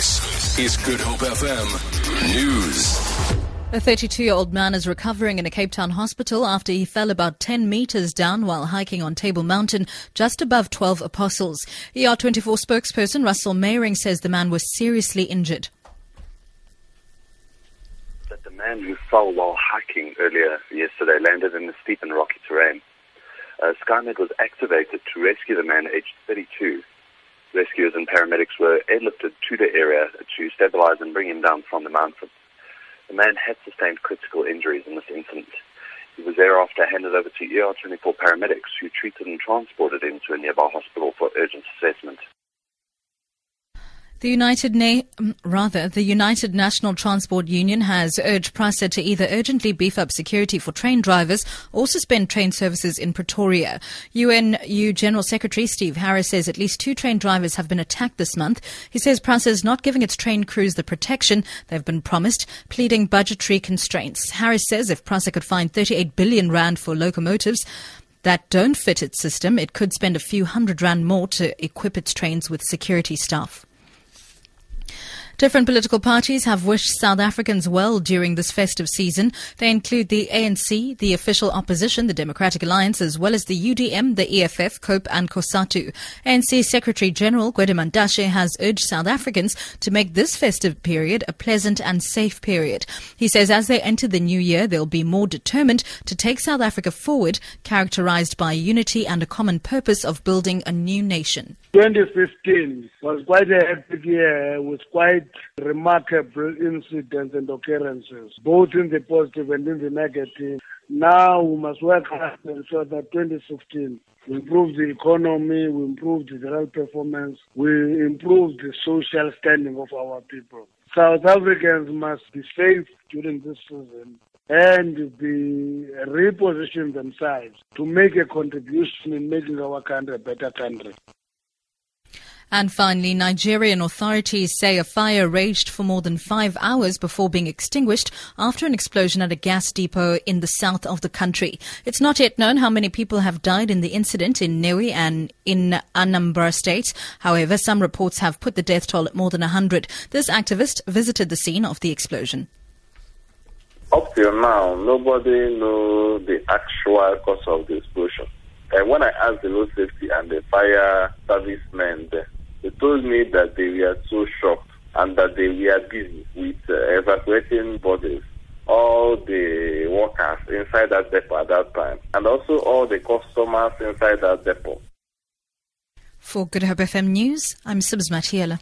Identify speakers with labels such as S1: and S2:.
S1: This is Good Hope FM News.
S2: A 32 year old man is recovering in a Cape Town hospital after he fell about 10 meters down while hiking on Table Mountain just above 12 Apostles. ER24 spokesperson Russell Meiring says the man was seriously injured.
S3: That the man who fell while hiking earlier yesterday landed in the steep and rocky terrain. Uh, Skymed was activated to rescue the man aged 32. Paramedics were airlifted to the area to stabilize and bring him down from the mountain. The man had sustained critical injuries in this incident. He was thereafter handed over to ER24 paramedics who treated and transported him to a nearby hospital for urgent assessment.
S2: The United Na- um, rather the United National Transport Union has urged PRASA to either urgently beef up security for train drivers or suspend train services in Pretoria. UNTU General Secretary Steve Harris says at least two train drivers have been attacked this month. He says PRASA is not giving its train crews the protection they've been promised, pleading budgetary constraints. Harris says if PRASA could find 38 billion rand for locomotives that don't fit its system, it could spend a few hundred rand more to equip its trains with security staff. Different political parties have wished South Africans well during this festive season. They include the ANC, the official opposition, the Democratic Alliance, as well as the UDM, the EFF, COPE and COSATU. ANC Secretary General Gwede Mantashe has urged South Africans to make this festive period a pleasant and safe period. He says as they enter the new year, they'll be more determined to take South Africa forward, characterized by unity and a common purpose of building a new nation.
S4: 2015 was quite a hectic year with quite remarkable incidents and occurrences, both in the positive and in the negative. Now we must work hard to ensure that 2016 we improve the economy, we improve the health performance, we improve the social standing of our people. South Africans must be safe during this season and be reposition themselves to make a contribution in making our country a better country.
S2: And finally, Nigerian authorities say a fire raged for more than five hours before being extinguished after an explosion at a gas depot in the south of the country. It's not yet known how many people have died in the incident in Nnewi and in Anambra State. However, some reports have put the death toll at more than 100. This activist visited the scene of the explosion.
S5: Up till now, nobody knows the actual cause of the explosion. And when I asked the road safety and the fire servicemen there, they told me that they were so shocked and that they were busy with uh, evacuating bodies, all the workers inside that depot at that time, and also all the customers inside that depot.
S2: For Good Hope FM News, I'm Sibs Matiela.